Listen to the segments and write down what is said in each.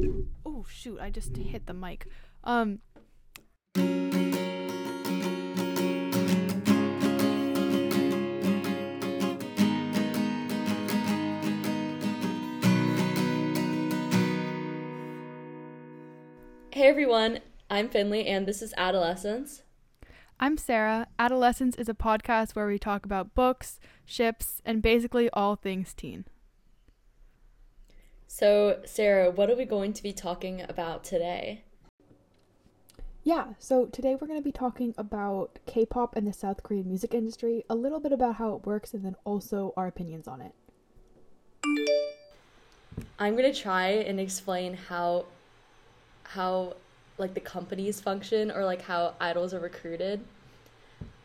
Oh shoot, I just hit the mic. Um Hey everyone, I'm Finley and this is Adolescence. I'm Sarah. Adolescence is a podcast where we talk about books, ships, and basically all things teen. So, Sarah, what are we going to be talking about today? Yeah, so today we're going to be talking about K pop and the South Korean music industry, a little bit about how it works, and then also our opinions on it. I'm going to try and explain how how like the companies function or like how idols are recruited.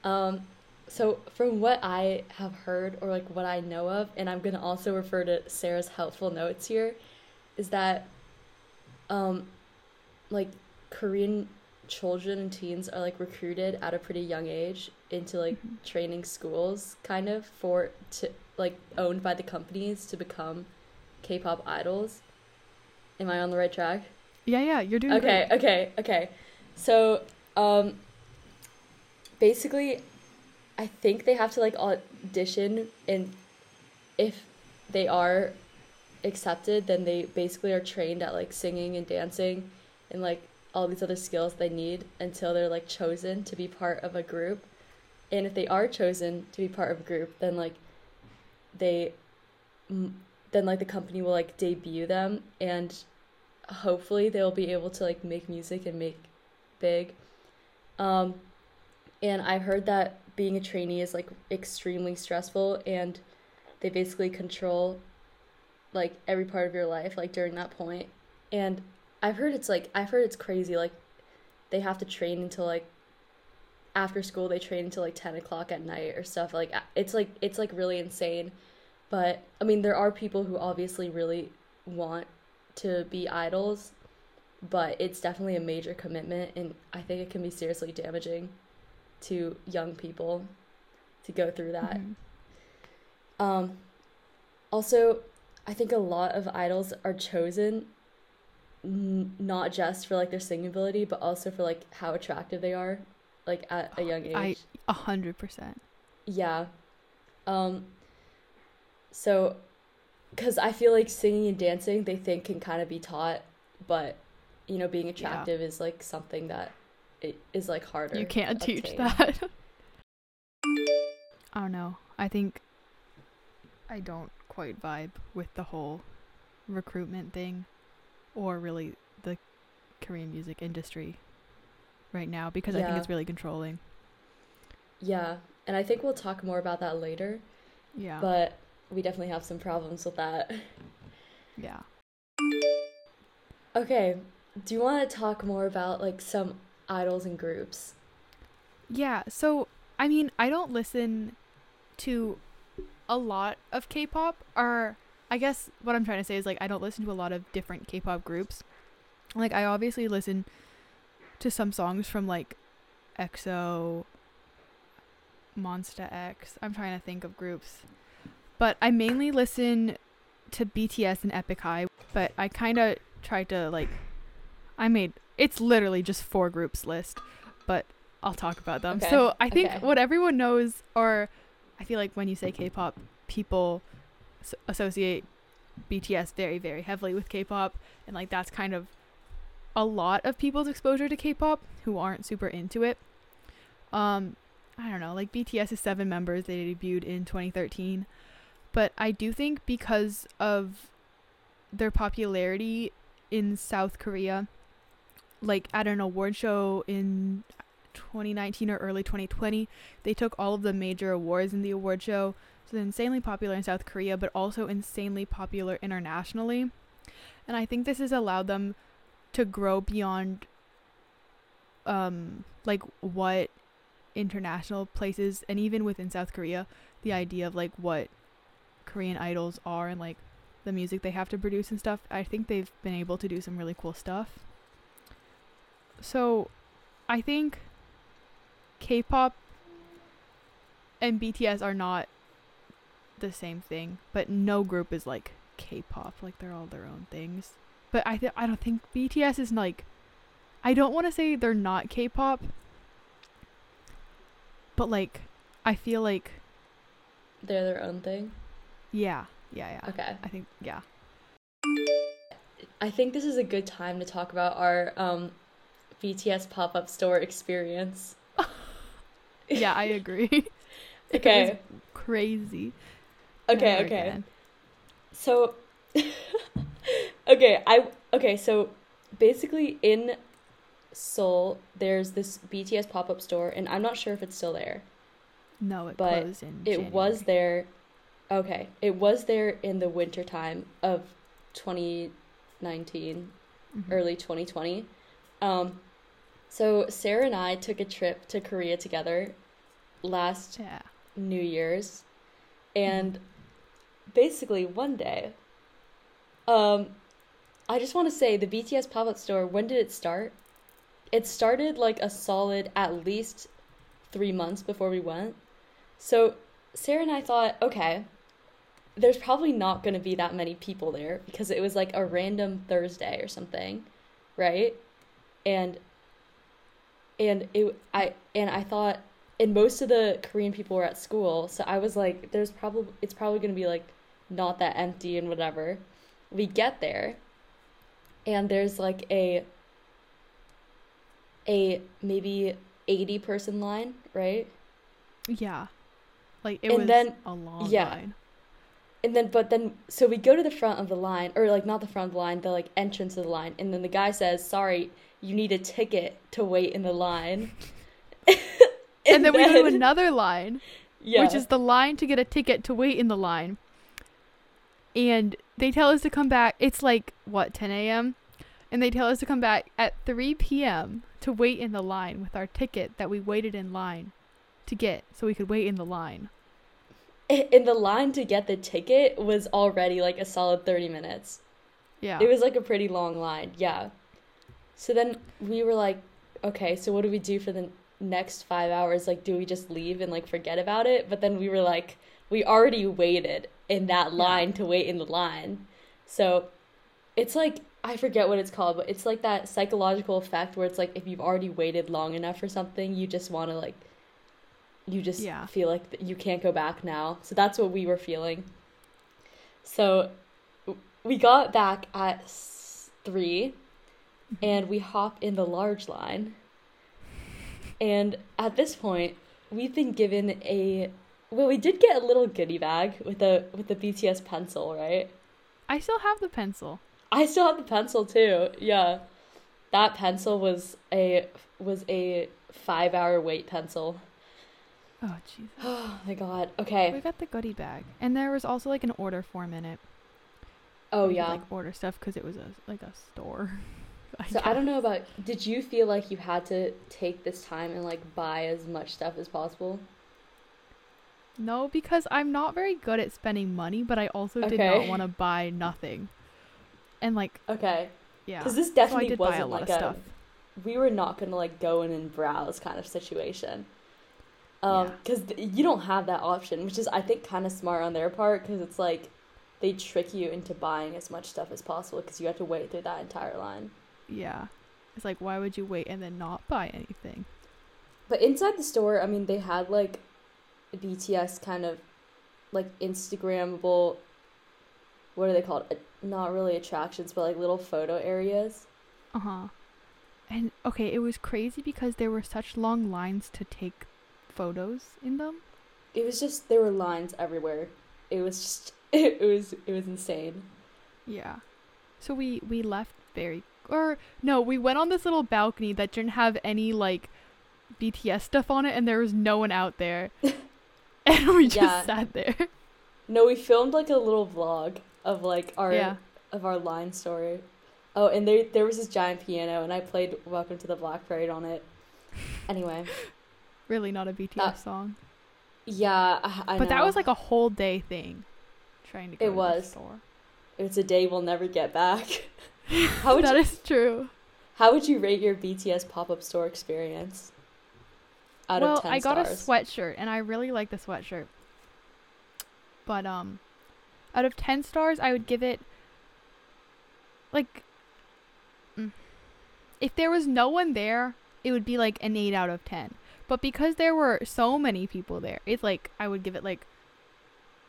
Um so from what I have heard or like what I know of and I'm going to also refer to Sarah's helpful notes here is that um like Korean children and teens are like recruited at a pretty young age into like mm-hmm. training schools kind of for to like owned by the companies to become K-pop idols. Am I on the right track? Yeah, yeah, you're doing Okay, great. okay, okay. So, um basically I think they have to like audition and if they are accepted, then they basically are trained at like singing and dancing and like all these other skills they need until they're like chosen to be part of a group. And if they are chosen to be part of a group, then like they then like the company will like debut them and hopefully they'll be able to like make music and make big. Um, and I've heard that being a trainee is like extremely stressful and they basically control like every part of your life like during that point. And I've heard it's like I've heard it's crazy like they have to train until like after school they train until like 10 o'clock at night or stuff like it's like it's like really insane but i mean there are people who obviously really want to be idols, but it's definitely a major commitment, and I think it can be seriously damaging to young people to go through that. Mm-hmm. Um, also, I think a lot of idols are chosen n- not just for like their singing ability, but also for like how attractive they are, like at a young age. I a hundred percent. Yeah. Um. So because I feel like singing and dancing they think can kind of be taught, but you know, being attractive yeah. is like something that is like harder. You can't teach that. I don't know. I think I don't quite vibe with the whole recruitment thing or really the Korean music industry right now because yeah. I think it's really controlling. Yeah, and I think we'll talk more about that later. Yeah. But we definitely have some problems with that. Yeah. Okay, do you want to talk more about like some idols and groups? Yeah, so I mean, I don't listen to a lot of K-pop or I guess what I'm trying to say is like I don't listen to a lot of different K-pop groups. Like I obviously listen to some songs from like EXO, Monsta X. I'm trying to think of groups. But I mainly listen to BTS and Epic High, but I kind of tried to like I made it's literally just four groups list, but I'll talk about them. Okay. So I think okay. what everyone knows or I feel like when you say K-pop, people associate BTS very very heavily with K-pop and like that's kind of a lot of people's exposure to K-pop who aren't super into it. Um I don't know, like BTS is 7 members. They debuted in 2013. But I do think because of their popularity in South Korea, like at an award show in 2019 or early 2020, they took all of the major awards in the award show. So they're insanely popular in South Korea, but also insanely popular internationally. And I think this has allowed them to grow beyond um like what international places and even within South Korea, the idea of like what Korean idols are and like the music they have to produce and stuff, I think they've been able to do some really cool stuff. So, I think K-pop and BTS are not the same thing, but no group is like K-pop, like they're all their own things. but I th- I don't think BTS is like I don't want to say they're not K-pop, but like I feel like They're their own thing. yeah, yeah, yeah. Okay. I think yeah. I think this is a good time to talk about our um, BTS pop up store experience. Yeah, I agree. Okay. crazy. Okay. Okay. again. So, okay, I okay. So basically, in Seoul, there's this BTS pop up store, and I'm not sure if it's still there. No, it But closed in It was there. Okay, it was there in the winter time of 2019, Mhm. early 2020. Um, so Sarah and I took a trip to Korea together last Yeah. New Year's, and basically one day, um, I just want to say the BTS pop up store. When did it start? It started like a solid at least three months before we went. So Sarah and I thought, okay, there's probably not going to be that many people there because it was like a random Thursday or something, right? And and it I and I thought and most of the Korean people were at school, so I was like, there's probably it's probably gonna be like not that empty and whatever. We get there, and there's like a a maybe 80 person line, right? Yeah. Like it And was then- a long yeah. line. And then but then so we go to the front of the line or like not the front of the line, the like entrance of the line, and then the guy says, "Sorry, you need a ticket to wait in the line." And, then, we go to another line, yeah. which is the line to get a ticket to wait in the line. And they tell us to come back. It's like what 10 a.m. And they tell us to come back at 3 p.m. to wait in the line with our ticket that we waited in line to get, so we could wait in the line. and the line to get the ticket was already like a solid 30 minutes. Yeah. It was like a pretty long line, yeah. So then we were like, okay, so what do we do for the next five hours? Like, do we just leave and like forget about it? But then we were like, we already waited in that line to wait in the line. So it's like, I forget what it's called, but it's like that psychological effect where it's like if you've already waited long enough for something, you just want to like, you just Yeah. feel like you can't go back now. So that's what we were feeling. So we got back at 3 mm-hmm. and we hop in the large line. And at this point, we've been given a well, we did get a little goodie bag with a with the BTS pencil, right? I still have the pencil. I still have the pencil too. Yeah. That pencil was a was a 5-hour wait pencil. Oh, Jesus. Oh my god. Okay. We got the goodie bag. And there was also like an order form in it. Oh you could, yeah. like order stuff because it was a like a store. So I don't know about did you feel like you had to take this time and like buy as much stuff as possible? No, because I'm not very good at spending money, but I also did Okay. not want to buy nothing. And like, Okay. yeah. Cuz this so I definitely did wasn't a lot like of a stuff. we were not going to like go in and browse kind of situation. Um Yeah. you don't have that option, which is I think kind of smart on their part cuz it's like they trick you into buying as much stuff as possible cuz you have to wait through that entire line. Yeah. It's like, why would you wait and then not buy anything? But inside the store, I mean, they had like BTS kind of like Instagrammable. What are they called? Not really attractions, but like little photo areas. Uh huh. And okay, it was crazy because there were such long lines to take photos in them. It was just there were lines everywhere. It was just it was it was insane. Yeah. So we we left very or no, we went on this little balcony that didn't have any like BTS stuff on it and there was no one out there. and we just Yeah. sat there. No, we filmed like a little vlog of like our Yeah. of our line story. Oh, and there there was this giant piano, and I played "Welcome to the Black Parade" on it. Anyway, Really not a BTS That- song. yeah, I, I but that was like a whole day thing. Trying to go It to the was. store. it's a day we'll never get back. How would That you, is true. How would you rate your BTS pop up store experience? Out well, of ten I got stars. a sweatshirt and I really like the sweatshirt. But um out of 10 stars, I would give it like mm, if there was no one there, it would be like an 8 out of 10. But because there were so many people there, it's like I would give it like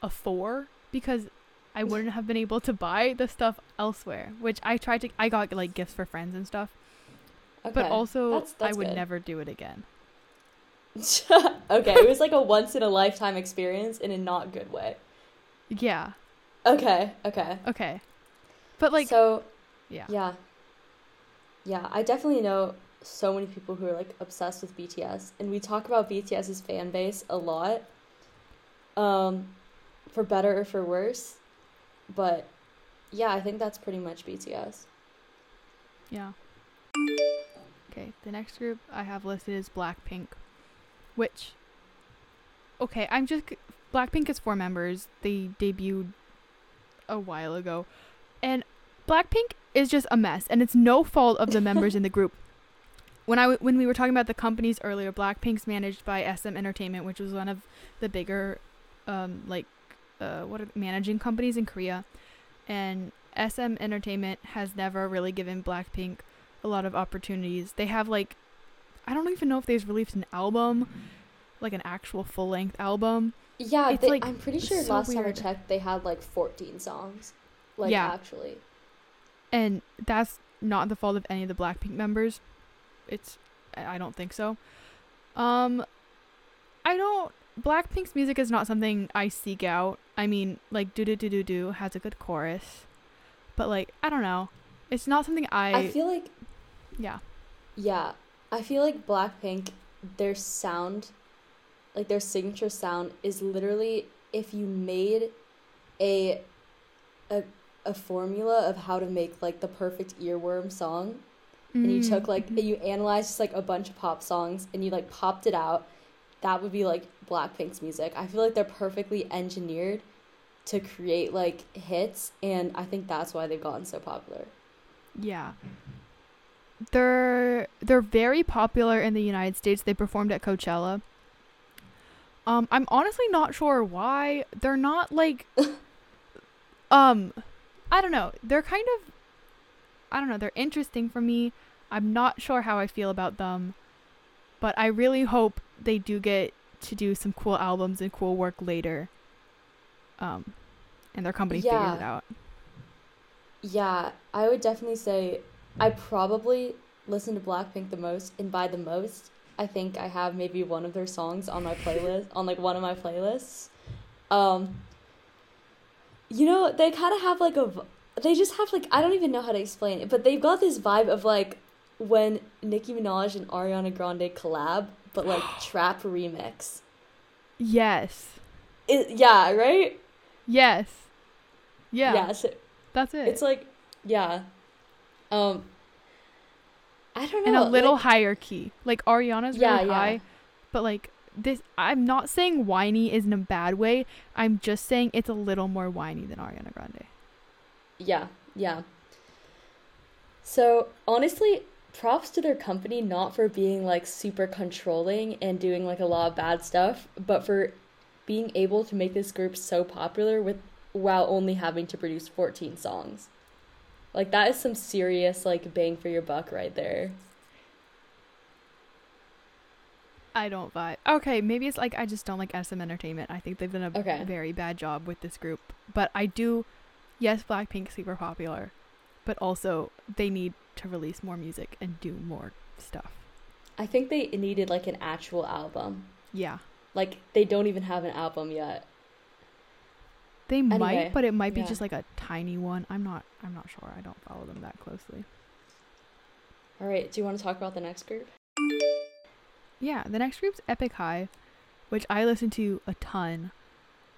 a 4 because I wouldn't have been able to buy the stuff elsewhere, which I tried to I got like gifts for friends and stuff. Okay. But also That's- that's I would good. never do it again. okay, it was like a once in a lifetime experience in a not good way. Yeah. Okay, okay. Okay. But like so yeah. yeah. Yeah, I definitely know so many people who are like obsessed with BTS and we talk about BTS's fan base a lot. Um for better or for worse. But yeah, I think that's pretty much BTS. Yeah. Okay, the next group I have listed is Blackpink, which Okay, I'm just Blackpink is four members. They debuted a while ago. And Blackpink is just a mess and it's no fault of the members in the group. When I w- when we were talking about the companies earlier, Blackpink's managed by SM Entertainment, which was one of the bigger um like uh what are managing companies in Korea. And SM Entertainment has never really given Blackpink a lot of opportunities. They have like I don't even know if they've released an album, like an actual full length album. Yeah, they, like, I'm pretty sure so last time I checked they had like 14 songs. Like Yeah. actually. And that's not the fault of any of the Blackpink members. It's I don't think so. Um I don't Blackpink's music is not something I seek out. I mean, like do do do do do has a good chorus. But like, I don't know. It's not something I, I feel like yeah. Yeah, I feel like Blackpink, their sound, like their signature sound, is literally if you made a a a formula of how to make like the perfect earworm song, and you took like Mhm. you analyzed just like a bunch of pop songs and you like popped it out, that would be like Blackpink's music. I feel like they're perfectly engineered to create like hits, and I think that's why they've gotten so popular. Yeah. They're they're very popular in the United States. They performed at Coachella. Um I'm honestly not sure why. They're not like um I don't know. They're kind of I don't know, they're interesting for me. I'm not sure how I feel about them. But I really hope they do get to do some cool albums and cool work later. Um and their company figures it out. Yeah, I would definitely say I probably listen to Blackpink the most, and by the most, I think I have maybe one of their songs on my playlist, on like one of my playlists. Um, you know, they kind of have like a, they just have like, I don't even know how to explain it, but they've got this vibe of like when Nicki Minaj and Ariana Grande collab, but like trap remix. Yes. It, yeah, right? Yes. Yeah. Yeah, so That's it. it's like, yeah. Um, I don't know. in a little like- higher key. Like Ariana's Yeah, really yeah. high, but like this, I'm not saying whiny is in a bad way. I'm just saying it's a little more whiny than Ariana Grande. Yeah, yeah. So honestly, props to their company not for being like super controlling and doing like a lot of bad stuff, but for being able to make this group so popular with while only having to produce 14 songs. Like that is some serious like bang for your buck right there. I don't vibe. Okay, maybe it's like I just don't like SM Entertainment. I think they've done a Okay. very bad job with this group. But I do, yes, Blackpink's super popular, but also they need to release more music and do more stuff. I think they needed like an actual album. Yeah, Like they don't even have an album yet. they Anyway, might, but it might be yeah. just like a tiny one. I'm not. I'm not sure. I don't follow them that closely. All right, do you want to talk about the next group? Yeah, the next group's Epic High, which I listen to a ton.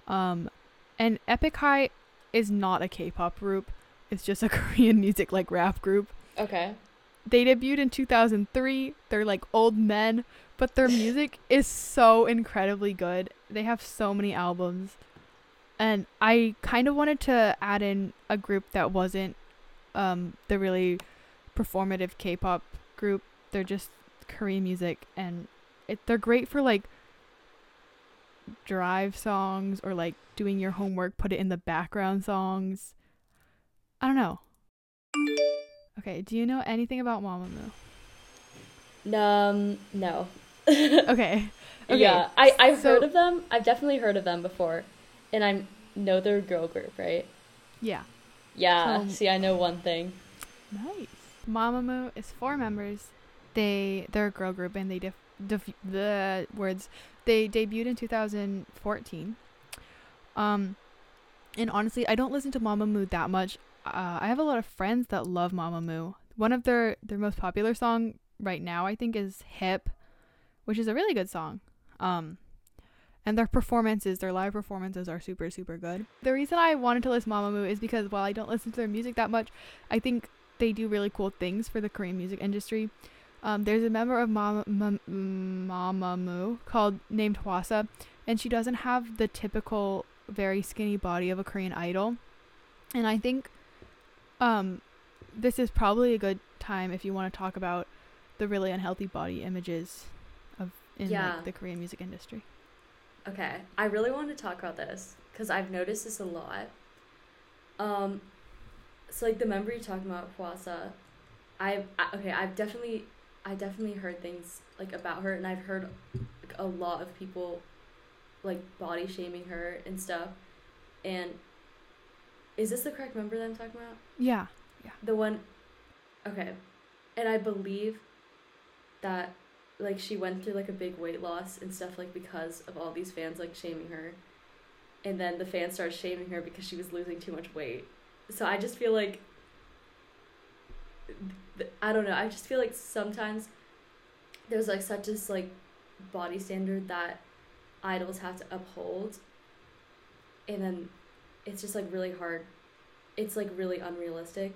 Um, and Epic High is not a K-pop group. It's just a Korean music like rap group. Okay. They debuted in 2003. They're like old men, but their music is so incredibly good. They have so many albums. And I kind of wanted to add in a group that wasn't um the really performative K-pop group. They're just Korean music and it they're great for like drive songs or like doing your homework, put it in the background songs. I don't know. Okay, do you know anything about Mamamoo? Um, no. Okay. Okay. Yeah, I I've so- heard of them. I've definitely heard of them before, and I know they're a girl group, right? Yeah. Yeah. So- See, I know one thing. Nice. Mamamoo is four members. They they're a girl group and they def, def the words they debuted in 2014. Um, and honestly, I don't listen to Mamamoo that much. Uh, I have a lot of friends that love Mamamoo. One of their their most popular song right now, I think, is "Hip," which is a really good song. Um, and their performances, their live performances, are super super good. The reason I wanted to list Mamamoo is because while I don't listen to their music that much, I think they do really cool things for the Korean music industry. Um, there's a member of Mama, Mama, Mamamoo called named Hwasa, and she doesn't have the typical very skinny body of a Korean idol. And I think um, this is probably a good time if you want to talk about the really unhealthy body images of in Yeah. like, the Korean music industry. Okay, I really want to talk about this because I've noticed this a lot. Um, so like the member you're talking about, Hwasa, I've I, okay, I've definitely, I definitely heard things like about her, and I've heard like, a lot of people, like body shaming her and stuff, and is this the correct member that I'm talking about? Yeah. Yeah. The one, okay, and I believe that like she went through like a big weight loss and stuff like because of all these fans like shaming her, and then the fans started shaming her because she was losing too much weight. So I just feel like I don't know. I just feel like sometimes there's like such this like body standard that idols have to uphold, and then it's just like really hard. It's like really unrealistic.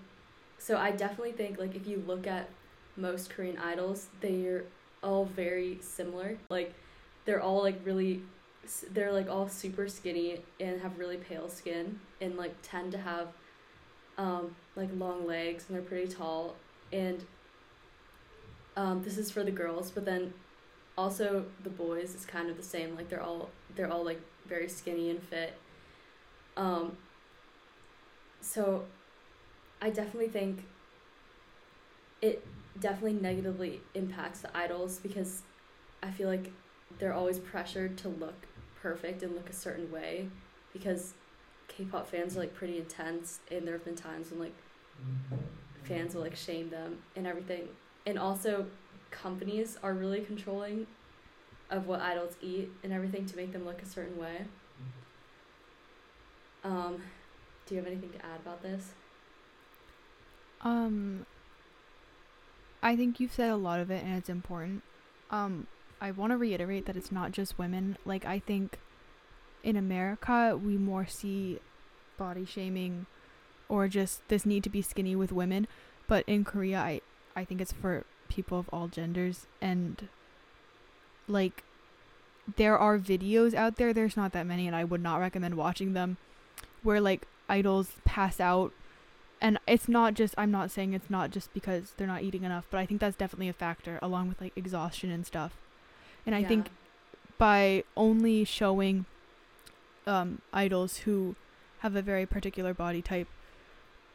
So I definitely think like if you look at most Korean idols, they're all very similar. Like they're all like really they're like all super skinny and have really pale skin and like tend to have um like long legs and they're pretty tall and um this is for the girls, but then also the boys is kind of the same. Like they're all they're all like very skinny and fit. Um so I definitely think it definitely negatively impacts the idols because I feel like they're always pressured to look perfect and look a certain way because K-pop fans are like pretty intense and there have been times when like fans will like shame them and everything and also companies are really controlling of what idols eat and everything to make them look a certain way um do you have anything to add about this Um, I think you've said a lot of it, and it's important. Um, I want to reiterate that it's not just women. Like, I think in America, we more see body shaming or just this need to be skinny with women. But in Korea, I, I think it's for people of all genders. And, like, there are videos out there, there's not that many, and I would not recommend watching them, where, like, idols pass out and it's not just i'm not saying it's not just because they're not eating enough but i think that's definitely a factor along with like exhaustion and stuff and i think by only showing um idols who have a very particular body type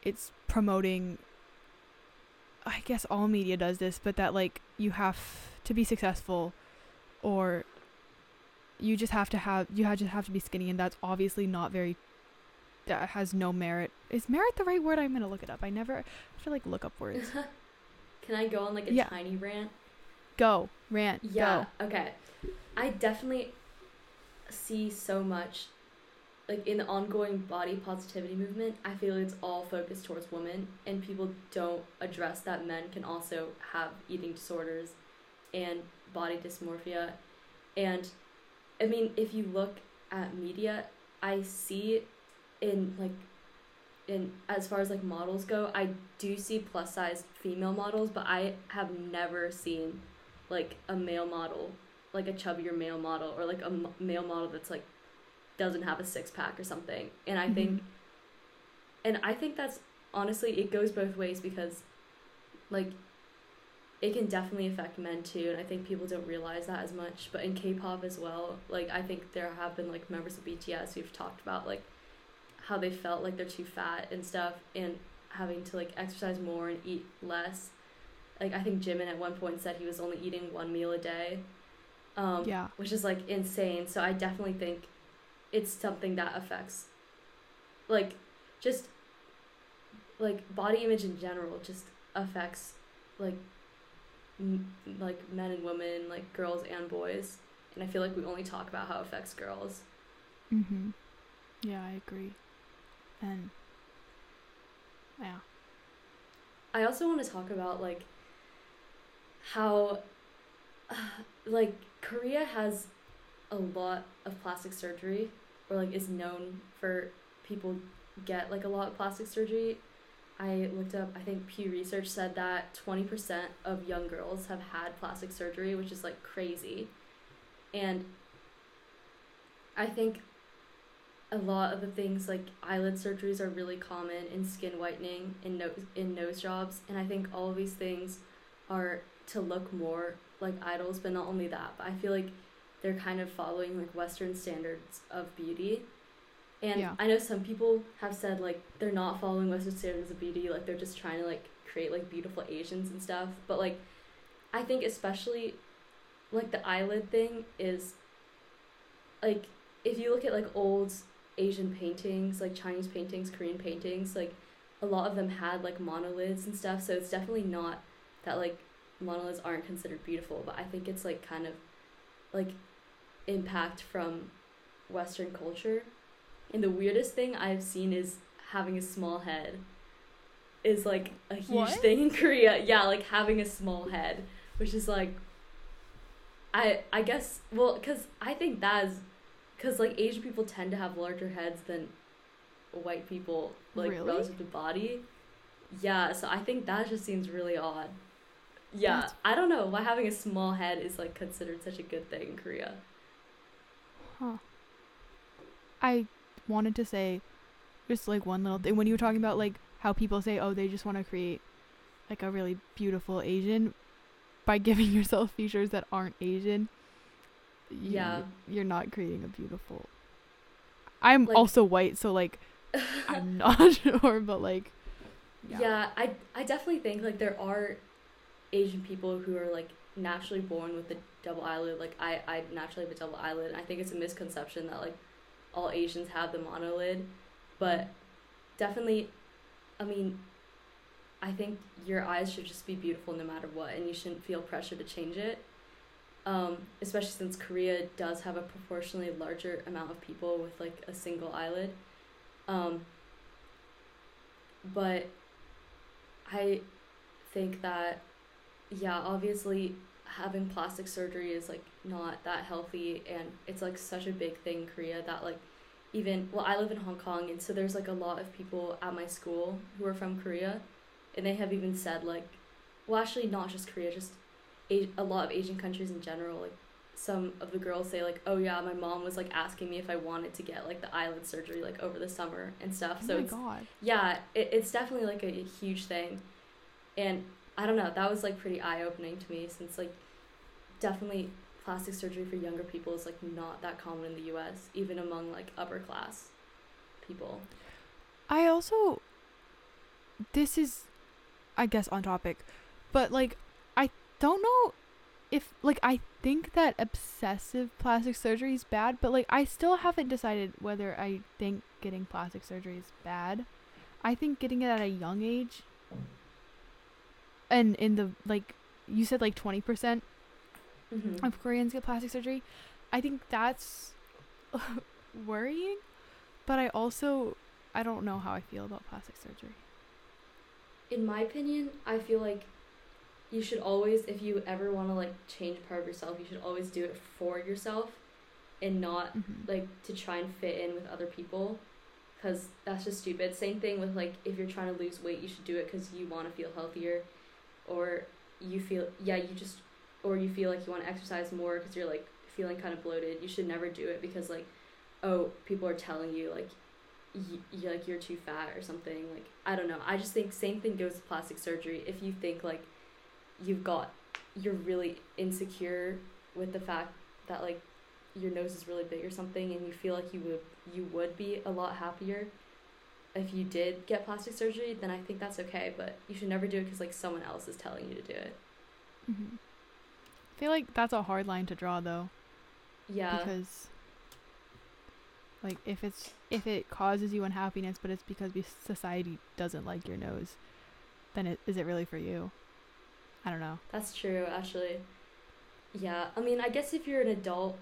it's promoting i guess all media does this but that like you have to be successful or you just have to have you have just have to be skinny and that's obviously not very that has no merit. Is merit the right word? I'm gonna look it up. I never I have to like look up words. Can I go on like a Yeah. tiny rant? Go rant. Yeah. Okay. I definitely see so much like in the ongoing body positivity movement, I feel it's all focused towards women and people don't address that men can also have eating disorders and body dysmorphia. And I mean, if you look at media, I see in like in as far as like models go, I do see plus size female models, but I have never seen like a male model, like a chubbier male model, or like a male model that's like doesn't have a six pack or something. And I think, Mhm. and I think that's honestly it goes both ways because, like, it can definitely affect men too, and I think people don't realize that as much. But in K-pop as well, like I think there have been like members of BTS who've talked about like how they felt like they're too fat and stuff, and having to like exercise more and eat less. Like I think Jimin at one point said he was only eating one meal a day. Um, Yeah. Which is like insane. So I definitely think it's something that affects, like, just like body image in general just affects like m- like men and women, like girls and boys. And I feel like we only talk about how it affects girls. Mhm. Yeah, I agree. And yeah. I also want to talk about like how like Korea has a lot of plastic surgery or like is known for people get like a lot of plastic surgery. I looked up I think Pew Research said that 20% of young girls have had plastic surgery, which is like crazy. And I think a lot of the things like eyelid surgeries are really common in skin whitening in nose in nose jobs and I think all of these things are to look more like idols but not only that but I feel like they're kind of following like western standards of beauty and Yeah. I know some people have said like they're not following western standards of beauty like they're just trying to like create like beautiful Asians and stuff but like I think especially like the eyelid thing is like if you look at like old Asian paintings, like Chinese paintings, Korean paintings, like a lot of them had like monolids and stuff. So it's definitely not that like monolids aren't considered beautiful, but I think it's like kind of like impact from Western culture. And the weirdest thing I've seen is having a small head is like a huge What? thing in Korea. Yeah, like having a small head, which is like I I guess well cuz I think that is cuz like Asian people tend to have larger heads than white people like Really? relative to body. Yeah, so I think that just seems really odd. Yeah, That's- I don't know why having a small head is like considered such a good thing in Korea. Huh. I wanted to say just like one little thing when you were talking about like how people say oh they just want to create like a really beautiful Asian by giving yourself features that aren't Asian. y- Yeah. You're not creating a beautiful I'm Like- also white so like I'm not sure but like Yeah. I I definitely think like there are Asian people who are like naturally born with the double eyelid. Like I I naturally have a double eyelid. I think it's a misconception that like all Asians have the monolid, but definitely, I mean, I think your eyes should just be beautiful no matter what, and you shouldn't feel pressure to change it. Um, especially since Korea does have a proportionally larger amount of people with like a single eyelid. Um, but I think that yeah, obviously having plastic surgery is like not that healthy and it's like such a big thing in Korea that like even well I live in Hong Kong and so there's like a lot of people at my school who are from Korea and they have even said like well actually not just Korea just a, a lot of Asian countries in general like some of the girls say like oh yeah my mom was like asking me if I wanted to get like the eyelid surgery like over the summer and stuff oh so my it's god. yeah, it, it's definitely like a, huge thing. And I don't know, that was like pretty eye opening to me since like definitely plastic surgery for younger people is like not that common in the US, even among like upper class people. I also this is I guess on topic, but like I don't know if like I think that obsessive plastic surgery is bad, but like I still haven't decided whether I think getting plastic surgery is bad. I think getting it at a young age and in the like you said like 20% Mm-hmm. of Koreans get plastic surgery. I think that's worrying, but I also I don't know how I feel about plastic surgery. In my opinion, I feel like you should always, if you ever want to like change part of yourself, you should always do it for yourself and not Mm-hmm. like to try and fit in with other people because that's just stupid same thing with like if you're trying to lose weight you should do it because you want to feel healthier or you feel yeah you just or you feel like you want to exercise more because you're like feeling kind of bloated you should never do it because like oh people are telling you like y- you like you're too fat or something like i don't know. I just think same thing goes with plastic surgery. If you think like you've got you're really insecure with the fact that like your nose is really big or something and you feel like you would you would be a lot happier if you did get plastic surgery, then I think that's okay, but you should never do it because like someone else is telling you to do it. hmm I feel like that's a hard line to draw though. Yeah. because like if it's if it causes you unhappiness but it's because society doesn't like your nose then it is it really for you i don't know That's true, actually. Yeah, I mean, I guess if you're an adult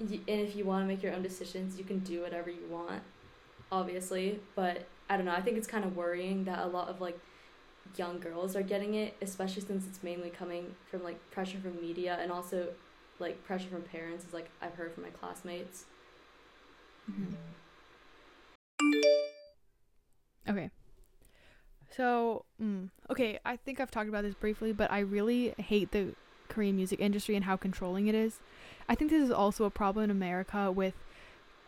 y- and if you want to make your own decisions, you can do whatever you want, obviously. But I don't know, I think it's kind of worrying that a lot of like young girls are getting it, especially since it's mainly coming from like pressure from media and also like pressure from parents, is like I've heard from my classmates. Mm-hmm. okay so mm, okay i think i've talked about this briefly but i really hate the korean music industry and how controlling it is i think this is also a problem in america with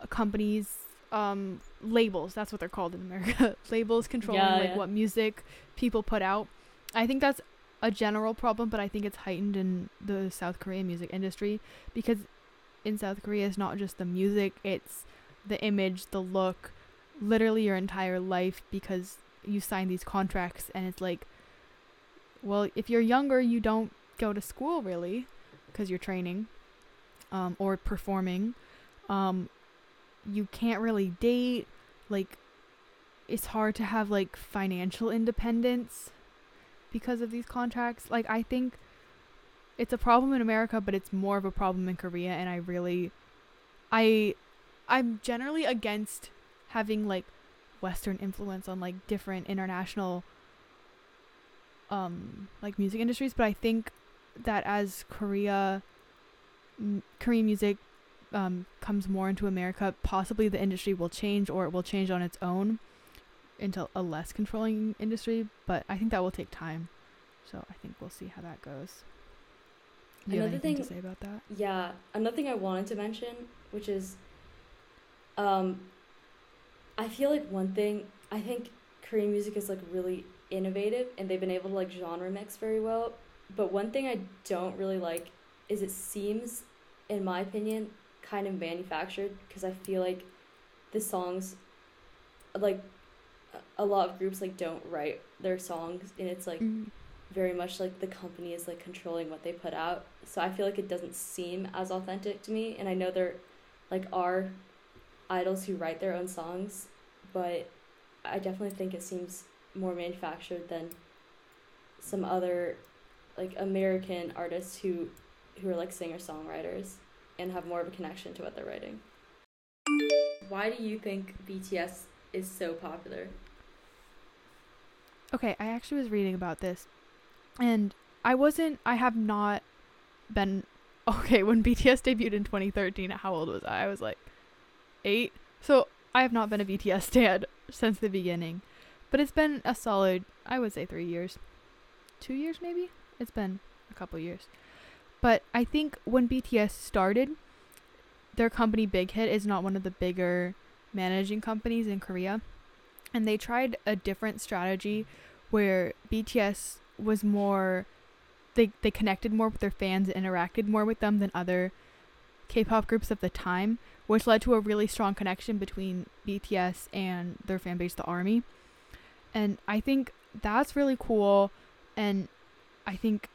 uh, companies um labels that's what they're called in america. Labels controlling Yeah, like yeah. what music people put out. I think that's a general problem but i think it's heightened in the south korean music industry because in south korea it's not just the music it's the image the look literally your entire life because you sign these contracts and it's like well if you're younger you don't go to school really because you're training um, or performing. Um, you can't really date like it's hard to have like financial independence because of these contracts. Like i think it's a problem in america but it's more of a problem in korea and i really i i'm generally against having like western influence on like different international um like music industries but i think that as korea korean music um comes more into america possibly the industry will change or it will change on its own into a less controlling industry but i think that will take time so i think we'll see how that goes do you have Another anything to say about that Yeah, another thing I wanted to mention, which is, um, I feel like one thing I think Korean music is like really innovative, and they've been able to like genre mix very well. But one thing I don't really like is it seems, in my opinion, kind of manufactured because I feel like the songs, like, a- lot of groups like don't write their songs, and it's like Mm. very much like the company is like controlling what they put out. So I feel like it doesn't seem as authentic to me. And I know there like are idols who write their own songs, but I definitely think it seems more manufactured than some other like American artists who who are like singer songwriters and have more of a connection to what they're writing. Why do you think BTS is so popular? Okay, I actually was reading about this, and I wasn't. I have not been. Okay, when BTS debuted in 2013, how old was I? I was like eight. So I have not been a BTS stan since the beginning, but it's been a solid. I would say three years, two years maybe. It's been a couple years, but I think when BTS started, their company Big Hit is not one of the bigger managing companies in Korea, and they tried a different strategy where BTS was more they they connected more with their fans and interacted more with them than other K-pop groups of the time, which led to a really strong connection between BTS and their fan base, the ARMY. And I think that's really cool and I think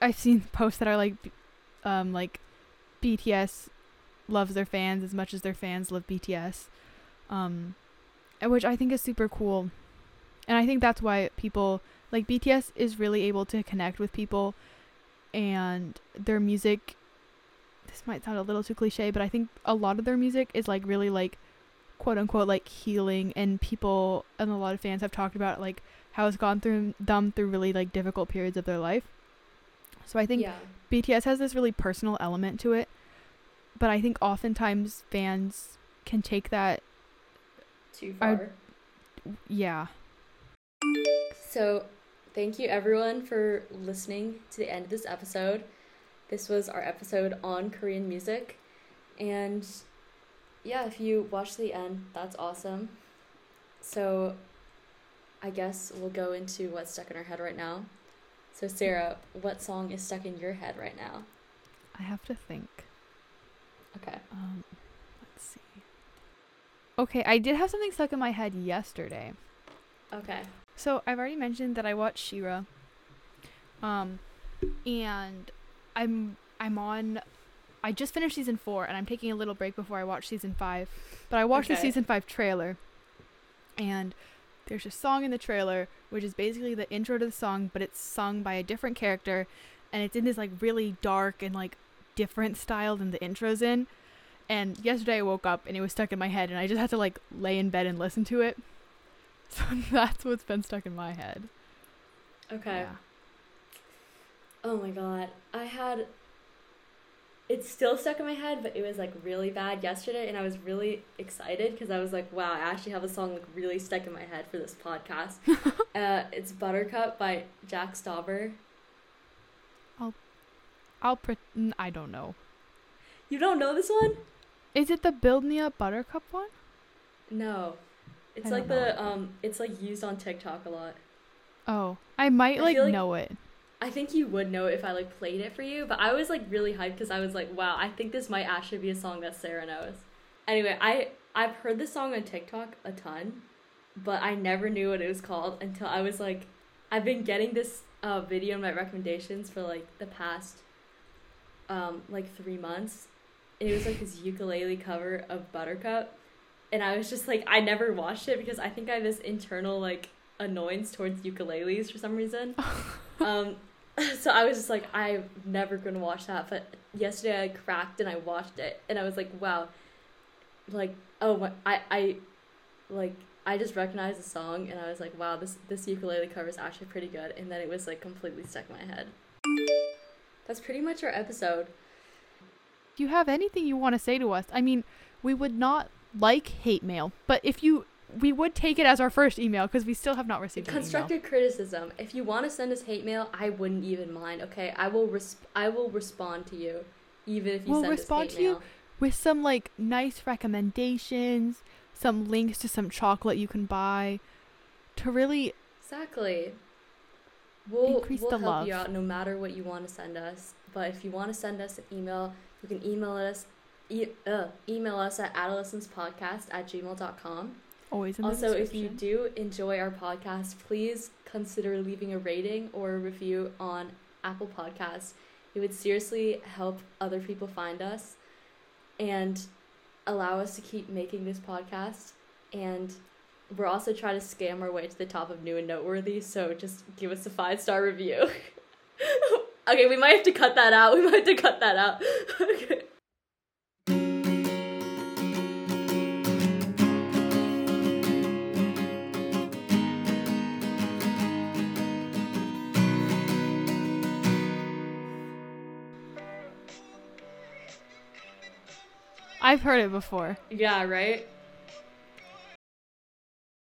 I've seen posts that are like um like BTS loves their fans as much as their fans love BTS. Um which I think is super cool. And I think that's why people like BTS is really able to connect with people and their music this might sound a little too cliche, but I think a lot of their music is like really like quote unquote like healing and people and a lot of fans have talked about like how it's gone through them through really like difficult periods of their life. So I think yeah. BTS has this really personal element to it, but I think oftentimes fans can take that Too far. yeah. So, thank you everyone for listening to the end of this episode. This was our episode on Korean music. And yeah, if you watch the end, that's awesome. So, I guess we'll go into what's stuck in our head right now. So, Sarah, what song is stuck in your head right now? I have to think. Okay. Um let's see. Okay, I did have something stuck in my head yesterday. Okay. So I've already mentioned that I watched She-Ra. Um, and I'm I'm on. I just finished season four, and I'm taking a little break before I watch season five. But I watched the season five trailer, and there's a song in the trailer which is basically the intro to the song, but it's sung by a different character, and it's in this like really dark and like different style than the intro's in. And yesterday I woke up and it was stuck in my head, and I just had to like lay in bed and listen to it. So that's what's been stuck in my head. Okay. Yeah. Oh my god. I had it's still stuck in my head, but it was like really bad yesterday and I was really excited because I was like, wow, I actually have a song like really stuck in my head for this podcast. uh, it's Buttercup by Jack Stauber. I'll pre- I don't know. You don't know this one? Is it the Build Me Up Buttercup one? No. It's like the um it's like used on TikTok a lot. Oh, I might I like, like- know it. I think you would know if I like played it for you, but I was like really hyped because I was like, wow, I think this might actually be a song that Sarah knows. Anyway, I I've heard this song on TikTok a ton, but I never knew what it was called until I was like, I've been getting this uh, video in my recommendations for like the past, um, like three months. It was like this ukulele cover of Buttercup, and I was just like, I never watched it because I think I have this internal like annoyance towards ukuleles for some reason. um, so I was just like, I'm never gonna watch that. But yesterday I cracked and I watched it, and I was like, wow, like oh my, I I like I just recognized the song, and I was like, wow, this this ukulele cover is actually pretty good. And then it was like completely stuck in my head. That's pretty much our episode. If you have anything you want to say to us, I mean, we would not like hate mail, but if you, we would take it as our first email because we still have not received. Constructive criticism. If you want to send us hate mail, I wouldn't even mind. Okay, I will res- I will respond to you, even if you send us We'll send respond us to hate you with some like nice recommendations, some links to some chocolate you can buy to really Exactly. We'll, Increase we'll the help you out no matter what you want to send us. But if you want to send us an email, you can email us e- uh, email us at adolescencepodcast at gmail.com. always in the Also, if you do enjoy our podcast, please consider leaving a rating or a review on Apple Podcasts. It would seriously help other people find us and allow us to keep making this podcast. And we're also trying to scam our way to the top of new and noteworthy, so just give us a five star review. okay, we might have to cut that out. We might have to cut that out. okay. I've heard it before. Yeah, right?